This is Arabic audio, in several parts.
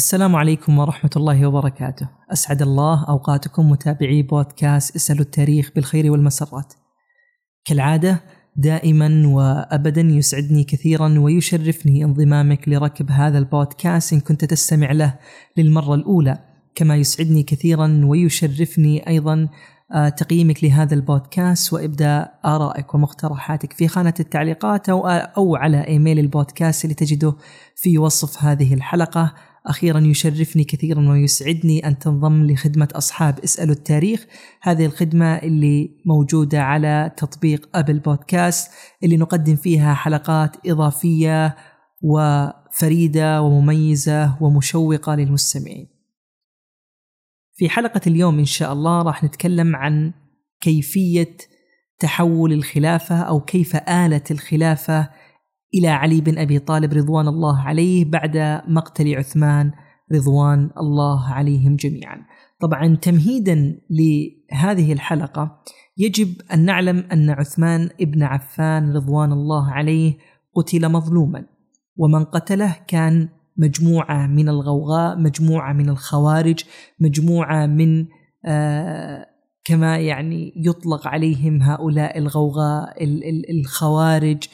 السلام عليكم ورحمة الله وبركاته. أسعد الله أوقاتكم متابعي بودكاست اسألوا التاريخ بالخير والمسرات. كالعادة دائما وأبدا يسعدني كثيرا ويشرفني انضمامك لركب هذا البودكاست إن كنت تستمع له للمرة الأولى. كما يسعدني كثيرا ويشرفني أيضا آه، تقييمك لهذا البودكاست وإبداء آرائك ومقترحاتك في خانة التعليقات أو, أو على إيميل البودكاست اللي تجده في وصف هذه الحلقة. أخيرا يشرفني كثيرا ويسعدني أن تنضم لخدمة أصحاب اسألوا التاريخ. هذه الخدمة اللي موجودة على تطبيق أبل بودكاست اللي نقدم فيها حلقات إضافية وفريدة ومميزة ومشوقة للمستمعين. في حلقة اليوم إن شاء الله راح نتكلم عن كيفية تحول الخلافة أو كيف آلت الخلافة إلى علي بن أبي طالب رضوان الله عليه بعد مقتل عثمان رضوان الله عليهم جميعا. طبعا تمهيدا لهذه الحلقة يجب أن نعلم أن عثمان ابن عفان رضوان الله عليه قتل مظلوما ومن قتله كان مجموعة من الغوغاء مجموعة من الخوارج مجموعة من آه كما يعني يطلق عليهم هؤلاء الغوغاء الخوارج.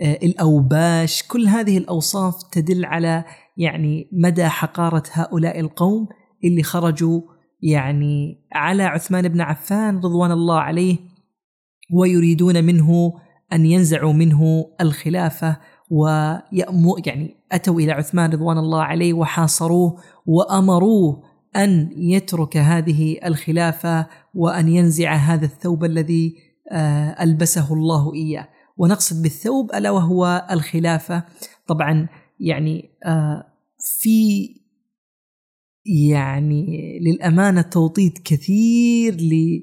الأوباش كل هذه الأوصاف تدل على يعني مدى حقارة هؤلاء القوم اللي خرجوا يعني على عثمان بن عفان رضوان الله عليه ويريدون منه أن ينزعوا منه الخلافة ويأمو يعني أتوا إلى عثمان رضوان الله عليه وحاصروه وأمروه أن يترك هذه الخلافة وأن ينزع هذا الثوب الذي آه، ألبسه الله إياه. ونقصد بالثوب ألا وهو الخلافة. طبعا يعني آه في يعني للأمانة توطيد كثير ل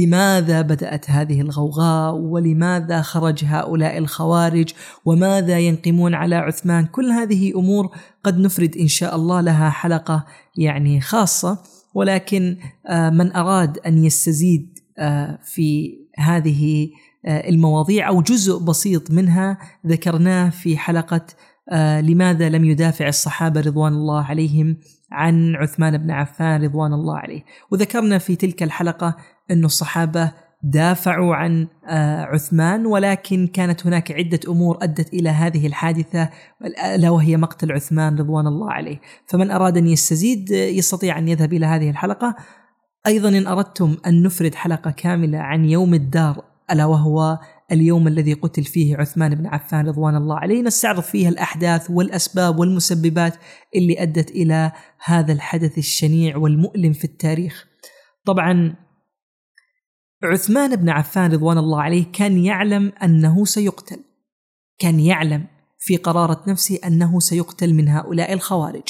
لماذا بدأت هذه الغوغاء ولماذا خرج هؤلاء الخوارج وماذا ينقمون على عثمان. كل هذه أمور قد نفرد إن شاء الله لها حلقة يعني خاصة. ولكن آه، من أراد أن يستزيد آه، في هذه المواضيع أو جزء بسيط منها ذكرناه في حلقة آه، لماذا لم يدافع الصحابة رضوان الله عليهم عن عثمان بن عفان رضوان الله عليه وذكرنا في تلك الحلقة أن الصحابة دافعوا عن آه، عثمان ولكن كانت هناك عدة أمور أدت إلى هذه الحادثة ألا وهي مقتل عثمان رضوان الله عليه، فمن أراد أن يستزيد يستطيع أن يذهب إلى هذه الحلقة. أيضا إن أردتم أن نفرد حلقة كاملة عن يوم الدار ألا وهو اليوم الذي قتل فيه عثمان بن عفان رضوان الله عليه نستعرض فيها الأحداث والأسباب والمسببات اللي أدت إلى هذا الحدث الشنيع والمؤلم في التاريخ. طبعا عثمان بن عفان رضوان الله عليه كان يعلم أنه سيقتل. كان يعلم في قرارة نفسه أنه سيقتل من هؤلاء الخوارج.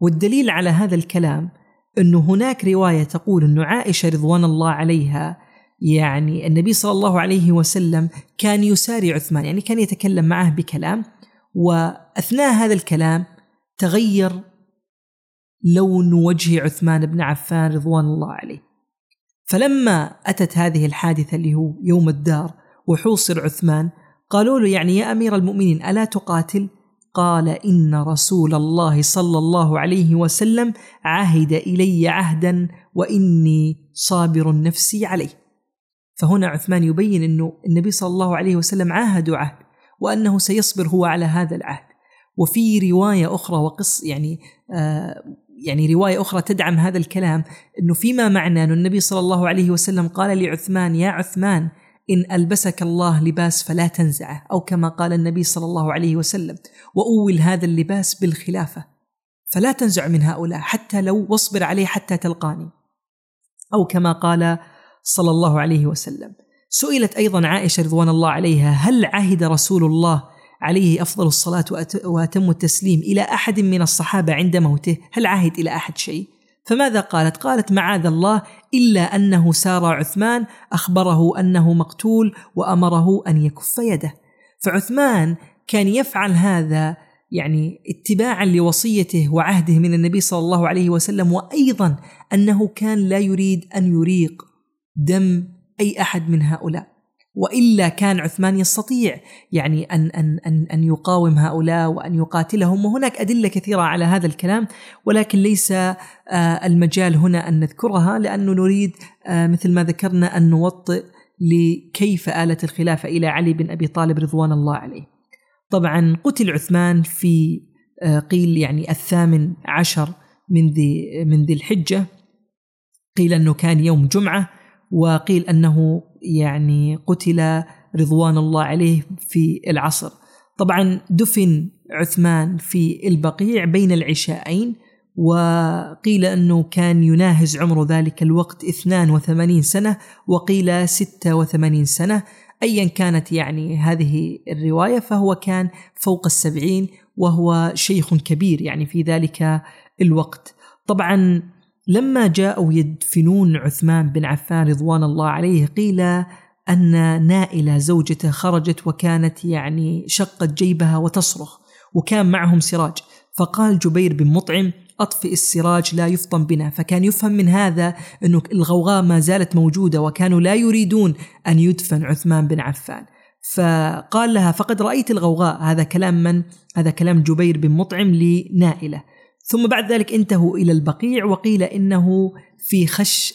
والدليل على هذا الكلام أنه هناك رواية تقول انه عائشة رضوان الله عليها يعني النبي صلى الله عليه وسلم كان يساري عثمان يعني كان يتكلم معه بكلام وأثناء هذا الكلام تغير لون وجه عثمان بن عفان رضوان الله عليه. فلما أتت هذه الحادثة اللي هو يوم الدار وحوصر عثمان قالوا له يعني يا أمير المؤمنين ألا تقاتل؟ قال إن رسول الله صلى الله عليه وسلم عهد إلي عهدا وإني صابر نفسي عليه. فهنا عثمان يبين إنه النبي صلى الله عليه وسلم عاهد عهد وأنه سيصبر هو على هذا العهد. وفي رواية أخرى وقص يعني آه يعني رواية أخرى تدعم هذا الكلام إنه فيما معنى ان النبي صلى الله عليه وسلم قال لعثمان يا عثمان إن ألبسك الله لباس فلا تنزعه. أو كما قال النبي صلى الله عليه وسلم وأول هذا اللباس بالخلافة فلا تنزع من هؤلاء حتى لو واصبر عليه حتى تلقاني. أو كما قال صلى الله عليه وسلم. سئلت أيضا عائشة رضوان الله عليها هل عهد رسول الله عليه أفضل الصلاة وأتم التسليم إلى أحد من الصحابة عند موته؟ هل عهد إلى أحد شيء؟ فماذا قالت؟ قالت معاذ الله إلا أنه سار عثمان أخبره أنه مقتول وأمره أن يكف يده. فعثمان كان يفعل هذا يعني اتباعا لوصيته وعهده من النبي صلى الله عليه وسلم وأيضا أنه كان لا يريد أن يريق دم أي أحد من هؤلاء وإلا كان عثمان يستطيع يعني ان ان ان أن يقاوم هؤلاء وأن يقاتلهم وهناك أدلة كثيرة على هذا الكلام ولكن ليس آه، المجال هنا أن نذكرها لأنه نريد آه، مثل ما ذكرنا أن نوطئ لكيف آلت الخلافة إلى علي بن أبي طالب رضوان الله عليه. طبعا قتل عثمان في آه، قيل يعني الثامن عشر من ذي من ذي الحجة قيل أنه كان يوم جمعة وقيل أنه يعني قتل رضوان الله عليه في العصر. طبعا دفن عثمان في البقيع بين العشاءين وقيل أنه كان يناهز عمر ذلك الوقت 82 سنة وقيل 86 سنة. أيا كانت يعني هذه الرواية فهو كان فوق السبعين وهو شيخ كبير يعني في ذلك الوقت. طبعا لما جاءوا يدفنون عثمان بن عفان رضوان الله عليه قيل أن نائلة زوجته خرجت وكانت يعني شقت جيبها وتصرخ وكان معهم سراج. فقال جبير بن مطعم أطفئ السراج لا يفطن بنا. فكان يفهم من هذا أنه الغوغاء ما زالت موجودة وكانوا لا يريدون أن يدفن عثمان بن عفان. فقال لها فقد رأيت الغوغاء. هذا كلام من؟ هذا كلام جبير بن مطعم لنائلة. ثم بعد ذلك انتهوا إلى البقيع وقيل إنه في خش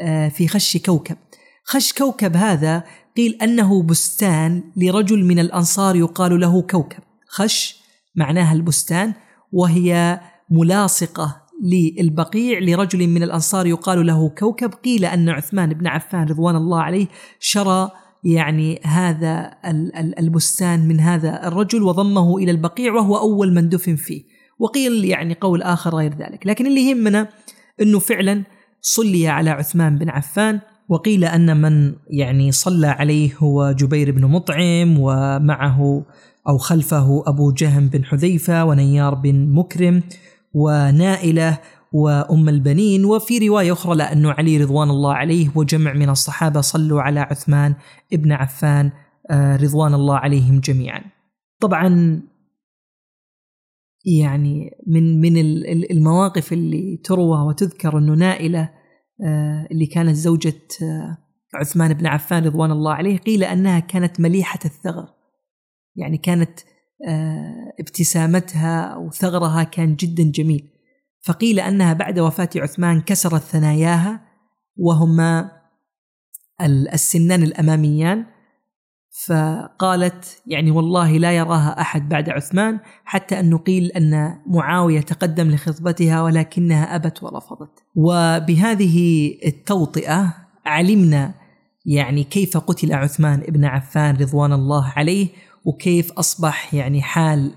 آه، في خش كوكب. خش كوكب هذا قيل أنه بستان لرجل من الأنصار يقال له كوكب. خش معناها البستان وهي ملاصقة للبقيع لرجل من الأنصار يقال له كوكب. قيل أن عثمان بن عفان رضوان الله عليه شرى يعني هذا البستان من هذا الرجل وضمه إلى البقيع وهو أول من دفن فيه. وقيل يعني قول آخر غير ذلك. لكن اللي يهمنا أنه فعلا صلي على عثمان بن عفان وقيل أن من يعني صلى عليه هو جبير بن مطعم ومعه أو خلفه أبو جهم بن حذيفة ونيار بن مكرم ونائلة وأم البنين. وفي رواية أخرى لأنه علي رضوان الله عليه وجمع من الصحابة صلوا على عثمان ابن عفان آه، رضوان الله عليهم جميعا. طبعا يعني من من المواقف اللي تروى وتذكر أنه نائلة آه، اللي كانت زوجة آه، عثمان بن عفان رضوان الله عليه قيل أنها كانت مليحة الثغر. يعني كانت آه، ابتسامتها أو ثغرها كان جدا جميل. فقيل أنها بعد وفاة عثمان كسرت ثناياها وهما السنان الأماميان فقالت يعني والله لا يراها أحد بعد عثمان حتى انه قيل أن معاوية تقدم لخطبتها ولكنها أبت ورفضت. وبهذه التوطئة علمنا يعني كيف قتل عثمان بن عفان رضوان الله عليه وكيف أصبح يعني حال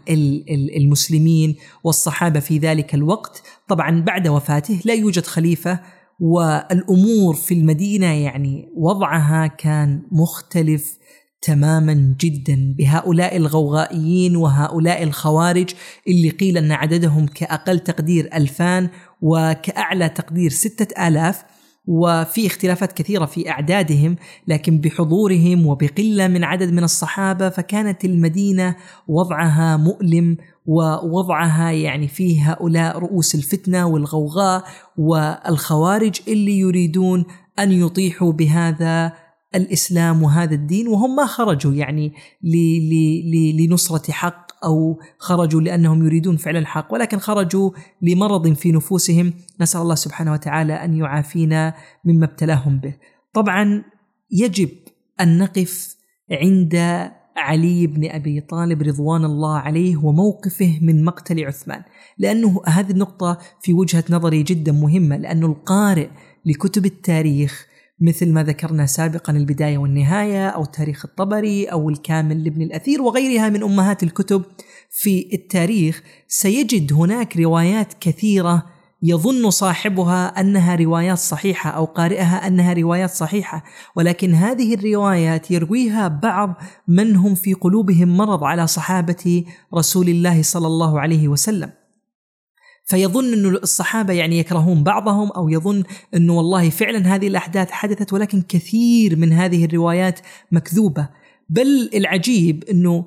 المسلمين والصحابة في ذلك الوقت طبعا بعد وفاته لا يوجد خليفة والأمور في المدينة يعني وضعها كان مختلف تماما جدا بهؤلاء الغوغائيين وهؤلاء الخوارج اللي قيل أن عددهم كأقل تقدير ألفان وكأعلى تقدير ستة آلاف وفي اختلافات كثيرة في أعدادهم لكن بحضورهم وبقلة من عدد من الصحابة فكانت المدينة وضعها مؤلم ووضعها يعني فيه هؤلاء رؤوس الفتنة والغوغاء والخوارج اللي يريدون أن يطيحوا بهذا الإسلام وهذا الدين وهم ما خرجوا يعني لنصرة حق أو خرجوا لأنهم يريدون فعل الحق ولكن خرجوا لمرض في نفوسهم نسأل الله سبحانه وتعالى أن يعافينا مما ابتلاهم به. طبعا يجب أن نقف عند علي بن أبي طالب رضوان الله عليه وموقفه من مقتل عثمان، لأنه هذه النقطة في وجهة نظري جدا مهمة لأنه القارئ لكتب التاريخ مثل ما ذكرنا سابقا البداية والنهاية أو تاريخ الطبري أو الكامل لابن الأثير وغيرها من أمهات الكتب في التاريخ. سيجد هناك روايات كثيرة يظن صاحبها أنها روايات صحيحة أو قارئها أنها روايات صحيحة. ولكن هذه الروايات يرويها بعض من هم في قلوبهم مرض على صحابة رسول الله صلى الله عليه وسلم. فيظن أن الصحابة يعني يكرهون بعضهم أو يظن أنه والله فعلا هذه الأحداث حدثت ولكن كثير من هذه الروايات مكذوبة. بل العجيب أنه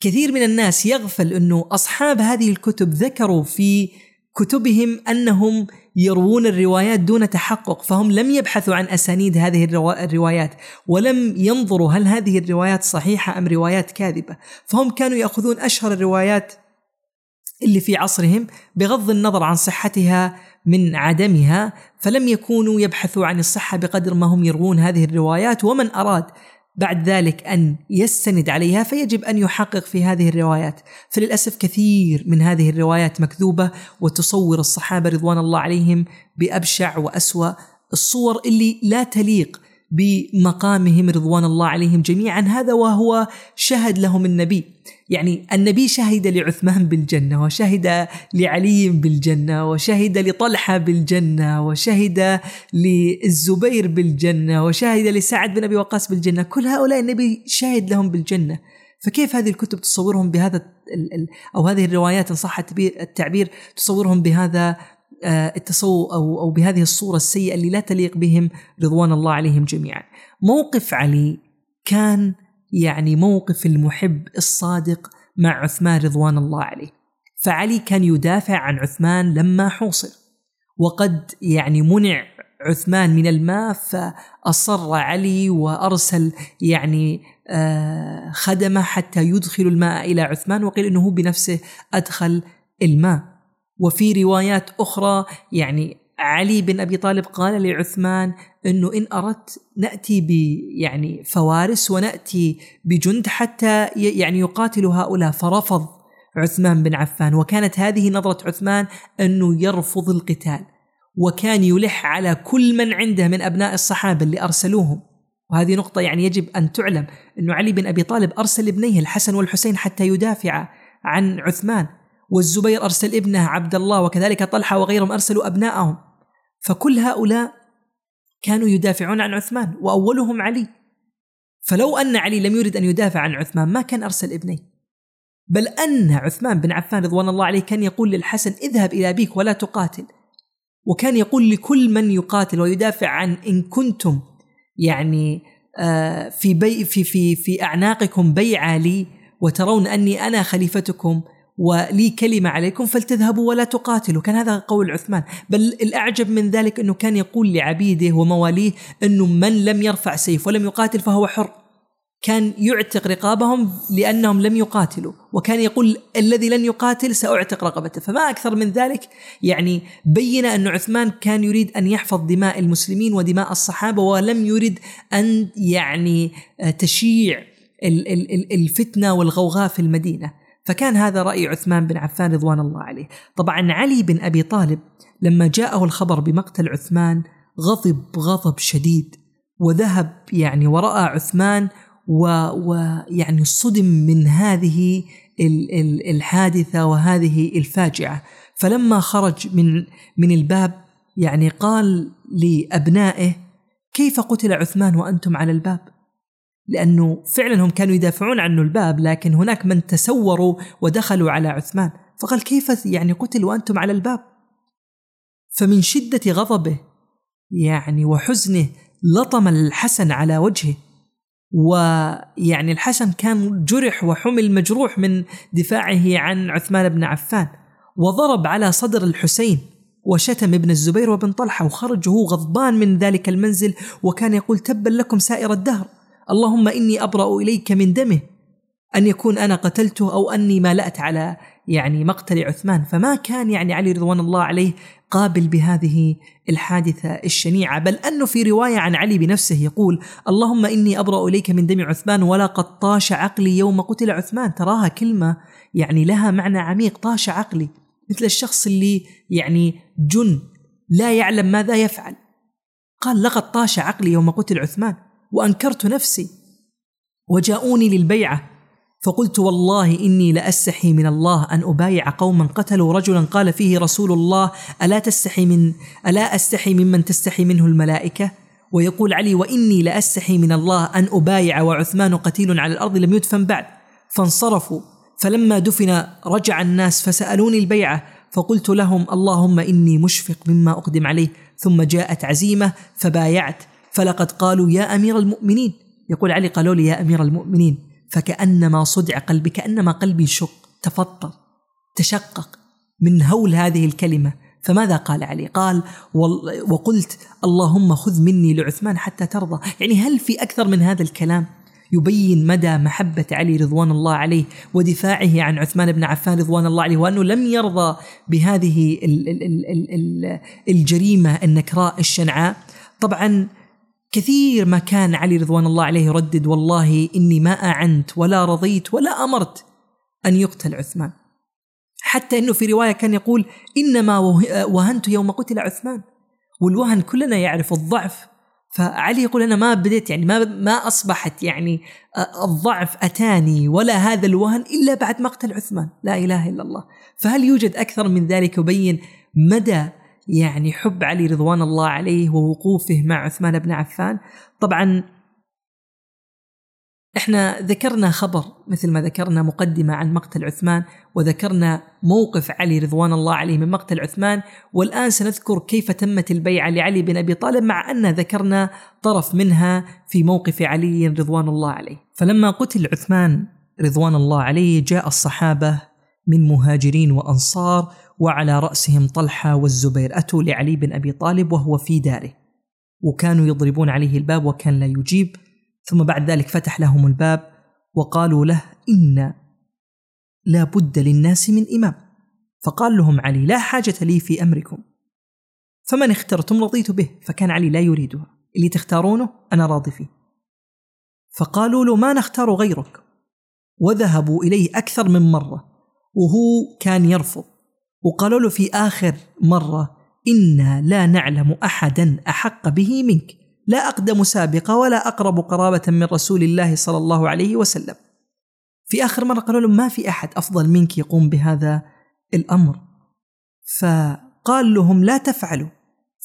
كثير من الناس يغفل أنه أصحاب هذه الكتب ذكروا في كتبهم أنهم يروون الروايات دون تحقق فهم لم يبحثوا عن أسانيد هذه الروايات ولم ينظروا هل هذه الروايات صحيحة أم روايات كاذبة. فهم كانوا يأخذون أشهر الروايات اللي في عصرهم بغض النظر عن صحتها من عدمها فلم يكونوا يبحثوا عن الصحة بقدر ما هم يروون هذه الروايات ومن أراد بعد ذلك أن يستند عليها فيجب أن يحقق في هذه الروايات، فللأسف كثير من هذه الروايات مكذوبة وتصور الصحابة رضوان الله عليهم بأبشع وأسوأ الصور اللي لا تليق بمقامهم رضوان الله عليهم جميعا هذا وهو شهد لهم النبي. يعني النبي شهد لعثمان بالجنة وشهد لعلي بالجنة وشهد لطلحة بالجنة وشهد للزبير بالجنة وشهد لسعد بن أبي وقاص بالجنة كل هؤلاء النبي شهد لهم بالجنة فكيف هذه الكتب تصورهم بهذا أو هذه الروايات إن صح التعبير تصورهم بهذا آه، التصور أو أو بهذه الصورة السيئة اللي لا تليق بهم رضوان الله عليهم جميعا. موقف علي كان يعني موقف المحب الصادق مع عثمان رضوان الله عليه. فعلي كان يدافع عن عثمان لما حوصر وقد يعني منع عثمان من الماء فأصر علي وأرسل يعني آه، خدمة حتى يدخل الماء إلى عثمان وقيل أنه بنفسه أدخل الماء وفي روايات أخرى يعني علي بن أبي طالب قال لعثمان أنه إن أردت نأتي ب يعني فوارس ونأتي بجند حتى يعني يقاتل هؤلاء فرفض عثمان بن عفان. وكانت هذه نظرة عثمان أنه يرفض القتال وكان يلح على كل من عنده من أبناء الصحابة اللي أرسلوهم. وهذه نقطة يعني يجب أن تعلم أنه علي بن أبي طالب أرسل ابنيه الحسن والحسين حتى يدافع عن عثمان والزبير أرسل ابنه عبد الله وكذلك طلحة وغيرهم أرسلوا أبنائهم فكل هؤلاء كانوا يدافعون عن عثمان وأولهم علي. فلو أن علي لم يرد أن يدافع عن عثمان ما كان أرسل ابنيه. بل أن عثمان بن عفان رضوان الله عليه كان يقول للحسن اذهب إلى أبيك ولا تقاتل. وكان يقول لكل من يقاتل ويدافع عن إن كنتم يعني آه، في بي في في في أعناقكم بيعة لي وترون أني أنا خليفتكم ولي كلمة عليكم فلتذهبوا ولا تقاتلوا. كان هذا قول عثمان. بل الأعجب من ذلك أنه كان يقول لعبيده ومواليه أنه من لم يرفع سيف ولم يقاتل فهو حر. كان يعتق رقابهم لأنهم لم يقاتلوا. وكان يقول الذي لن يقاتل سأعتق رقبته. فما أكثر من ذلك يعني بين أن عثمان كان يريد أن يحفظ دماء المسلمين ودماء الصحابة ولم يرد أن يعني تشيع الفتنة والغوغاء في المدينة. فكان هذا رأي عثمان بن عفان رضوان الله عليه. طبعا علي بن أبي طالب لما جاءه الخبر بمقتل عثمان غضب غضب شديد وذهب يعني ورأى عثمان ويعني صدم من هذه الحادثة وهذه الفاجعة. فلما خرج من من الباب يعني قال لأبنائه كيف قتل عثمان وأنتم على الباب؟ لأنه فعلا هم كانوا يدافعون عنه الباب لكن هناك من تسوروا ودخلوا على عثمان. فقال كيف يعني قتل وأنتم على الباب؟ فمن شدة غضبه يعني وحزنه لطم الحسن على وجهه. ويعني الحسن كان جرح وحمل مجروح من دفاعه عن عثمان بن عفان. وضرب على صدر الحسين وشتم ابن الزبير وابن طلحة وخرج وهو غضبان من ذلك المنزل وكان يقول تبا لكم سائر الدهر. اللهم إني أبرأ إليك من دمه. أن يكون أنا قتلته أو أني مالأت على يعني مقتل عثمان. فما كان يعني علي رضوان الله عليه قابل بهذه الحادثة الشنيعة. بل أنه في رواية عن علي بنفسه يقول اللهم إني أبرأ إليك من دم عثمان ولا قد طاش عقلي يوم قتل عثمان. تراها كلمة يعني لها معنى عميق. طاش عقلي. مثل الشخص اللي يعني جن لا يعلم ماذا يفعل. قال لقد طاش عقلي يوم قتل عثمان. وأنكرت نفسي وجاءوني للبيعة. فقلت والله إني لأستحي من الله أن أبايع قوما قتلوا رجلا قال فيه رسول الله ألا تستحي من ألا أستحي ممن تستحي منه الملائكة؟ ويقول علي وإني لأستحي من الله أن أبايع وعثمان قتيل على الأرض لم يدفن بعد. فانصرفوا. فلما دفن رجع الناس فسألوني البيعة. فقلت لهم اللهم إني مشفق مما أقدم عليه. ثم جاءت عزيمة فبايعت. فلقد قالوا يا أمير المؤمنين. يقول علي قالوا لي يا أمير المؤمنين فكأنما صدع قلبي كأنما قلبي شق تفطر تشقق من هول هذه الكلمة. فماذا قال علي؟ قال وقلت اللهم خذ مني لعثمان حتى ترضى. يعني هل في أكثر من هذا الكلام؟ يبين مدى محبة علي رضوان الله عليه ودفاعه عن عثمان بن عفان رضوان الله عليه وأنه لم يرضى بهذه الجريمة النكراء الشنعاء. طبعا كثير ما كان علي رضوان الله عليه يردد والله إني ما أعنت ولا رضيت ولا أمرت أن يقتل عثمان. حتى أنه في رواية كان يقول إنما وهنت يوم قتل عثمان. والوهن كلنا يعرف الضعف. فعلي يقول أنا ما بديت يعني ما ما أصبحت يعني الضعف أتاني ولا هذا الوهن إلا بعد مقتل عثمان، لا إله إلا الله، فهل يوجد أكثر من ذلك يبين مدى يعني حب علي رضوان الله عليه ووقوفه مع عثمان بن عفان؟ طبعا إحنا ذكرنا خبر مثل ما ذكرنا مقدمة عن مقتل عثمان وذكرنا موقف علي رضوان الله عليه من مقتل عثمان والآن سنذكر كيف تمت البيعة لعلي بن أبي طالب مع أن ذكرنا طرف منها في موقف علي رضوان الله عليه. فلما قتل عثمان رضوان الله عليه جاء الصحابة من مهاجرين وأنصار وعلى رأسهم طلحة والزبير اتوا لعلي بن أبي طالب وهو في داره. وكانوا يضربون عليه الباب وكان لا يجيب. ثم بعد ذلك فتح لهم الباب وقالوا له إن لا بد للناس من إمام. فقال لهم علي لا حاجة لي في أمركم. فمن اخترتم رضيت به. فكان علي لا يريدها. اللي تختارونه أنا راضي فيه. فقالوا له ما نختار غيرك. وذهبوا إليه أكثر من مرة. وهو كان يرفض. وقالوا له في آخر مرة إنا لا نعلم أحدا أحق به منك. لا أقدم سابقة ولا أقرب قرابة من رسول الله صلى الله عليه وسلم. في آخر مرة قالوا لهم ما في أحد أفضل منك يقوم بهذا الأمر. فقال لهم لا تفعلوا.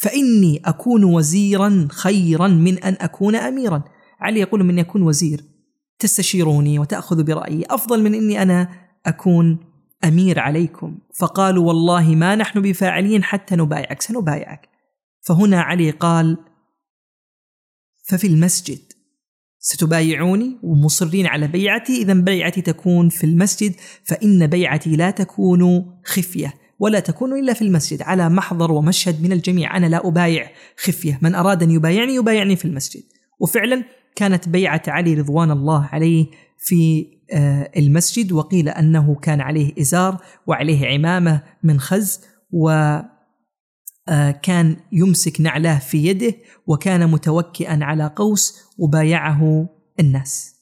فإني أكون وزيرا خيرا من أن أكون أميرا. علي يقول من يكون وزير تستشيروني وتأخذ برأيي. أفضل من إني أنا أكون أمير عليكم. فقالوا والله ما نحن بفاعلين حتى نبايعك سنبايعك. فهنا علي قال ففي المسجد. ستبايعوني ومصرين على بيعتي؟ إذا بيعتي تكون في المسجد فإن بيعتي لا تكون خفية ولا تكون إلا في المسجد. على محضر ومشهد من الجميع أنا لا أبايع خفية. من أراد أن يبايعني يبايعني في المسجد. وفعلا كانت بيعة علي رضوان الله عليه في المسجد وقيل أنه كان عليه إزار وعليه عمامة من خز و آه، كان يمسك نعله في يده وكان متوكئا على قوس وبايعه الناس.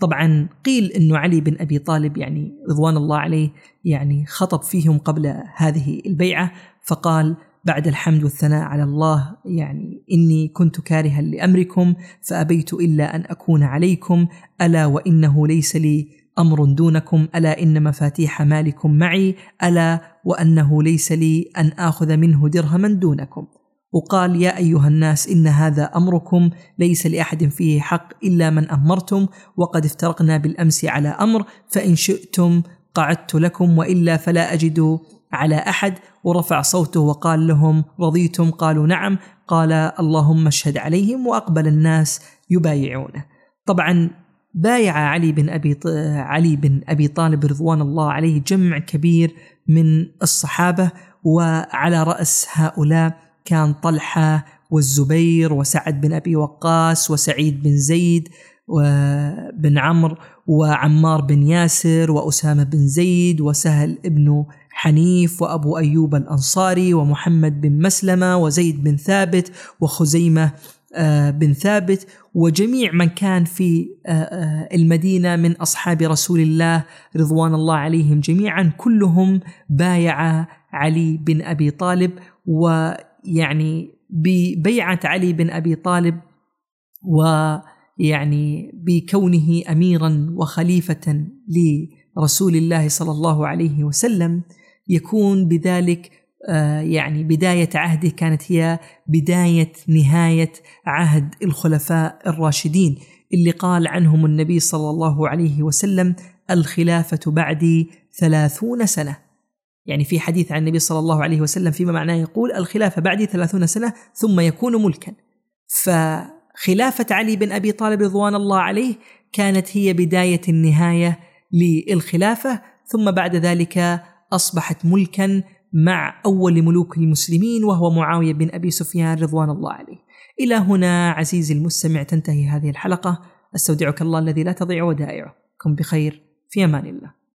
طبعا قيل إنه علي بن أبي طالب يعني رضوان الله عليه يعني خطب فيهم قبل هذه البيعة فقال بعد الحمد والثناء على الله يعني إني كنت كارها لأمركم فأبيت إلا أن أكون عليكم ألا وإنه ليس لي أمر دونكم ألا إن مفاتيح مالكم معي ألا وأنه ليس لي أن آخذ منه درهما دونكم. وقال يا أيها الناس إن هذا أمركم ليس لأحد فيه حق إلا من أمرتم وقد افترقنا بالأمس على أمر فإن شئتم قعدت لكم وإلا فلا أجد على أحد ورفع صوته وقال لهم رضيتم؟ قالوا نعم. قال اللهم اشهد عليهم وأقبل الناس يبايعونه. طبعا بايع علي بن أبي علي بن أبي طالب رضوان الله عليه جمع كبير من الصحابة وعلى رأس هؤلاء كان طلحة والزبير وسعد بن أبي وقاص وسعيد بن زيد وبن عمرو وعمار بن ياسر وأسامة بن زيد وسهل ابن حنيف وأبو أيوب الأنصاري ومحمد بن مسلمة وزيد بن ثابت وخزيمة آه، بن ثابت وجميع من كان في آه، آه، المدينة من أصحاب رسول الله رضوان الله عليهم جميعا كلهم بايع علي بن أبي طالب ويعني ببيعة علي بن أبي طالب ويعني بكونه اميرا وخليفة لرسول الله صلى الله عليه وسلم. يكون بذلك آه، يعني بداية عهده كانت هي بداية نهاية عهد الخلفاء الراشدين اللي قال عنهم النبي صلى الله عليه وسلم الخلافة بعدي ثلاثون سنة. يعني في حديث عن النبي صلى الله عليه وسلم فيما معناه يقول الخلافة بعدي ثلاثون سنة ثم يكون ملكا. فخلافة علي بن أبي طالب رضوان الله عليه كانت هي بداية النهاية للخلافة ثم بعد ذلك أصبحت ملكا مع أول ملوك المسلمين وهو معاوية بن أبي سفيان رضوان الله عليه. إلى هنا عزيزي المستمع تنتهي هذه الحلقة. أستودعك الله الذي لا تضيع ودائعه. كن بخير. في أمان الله.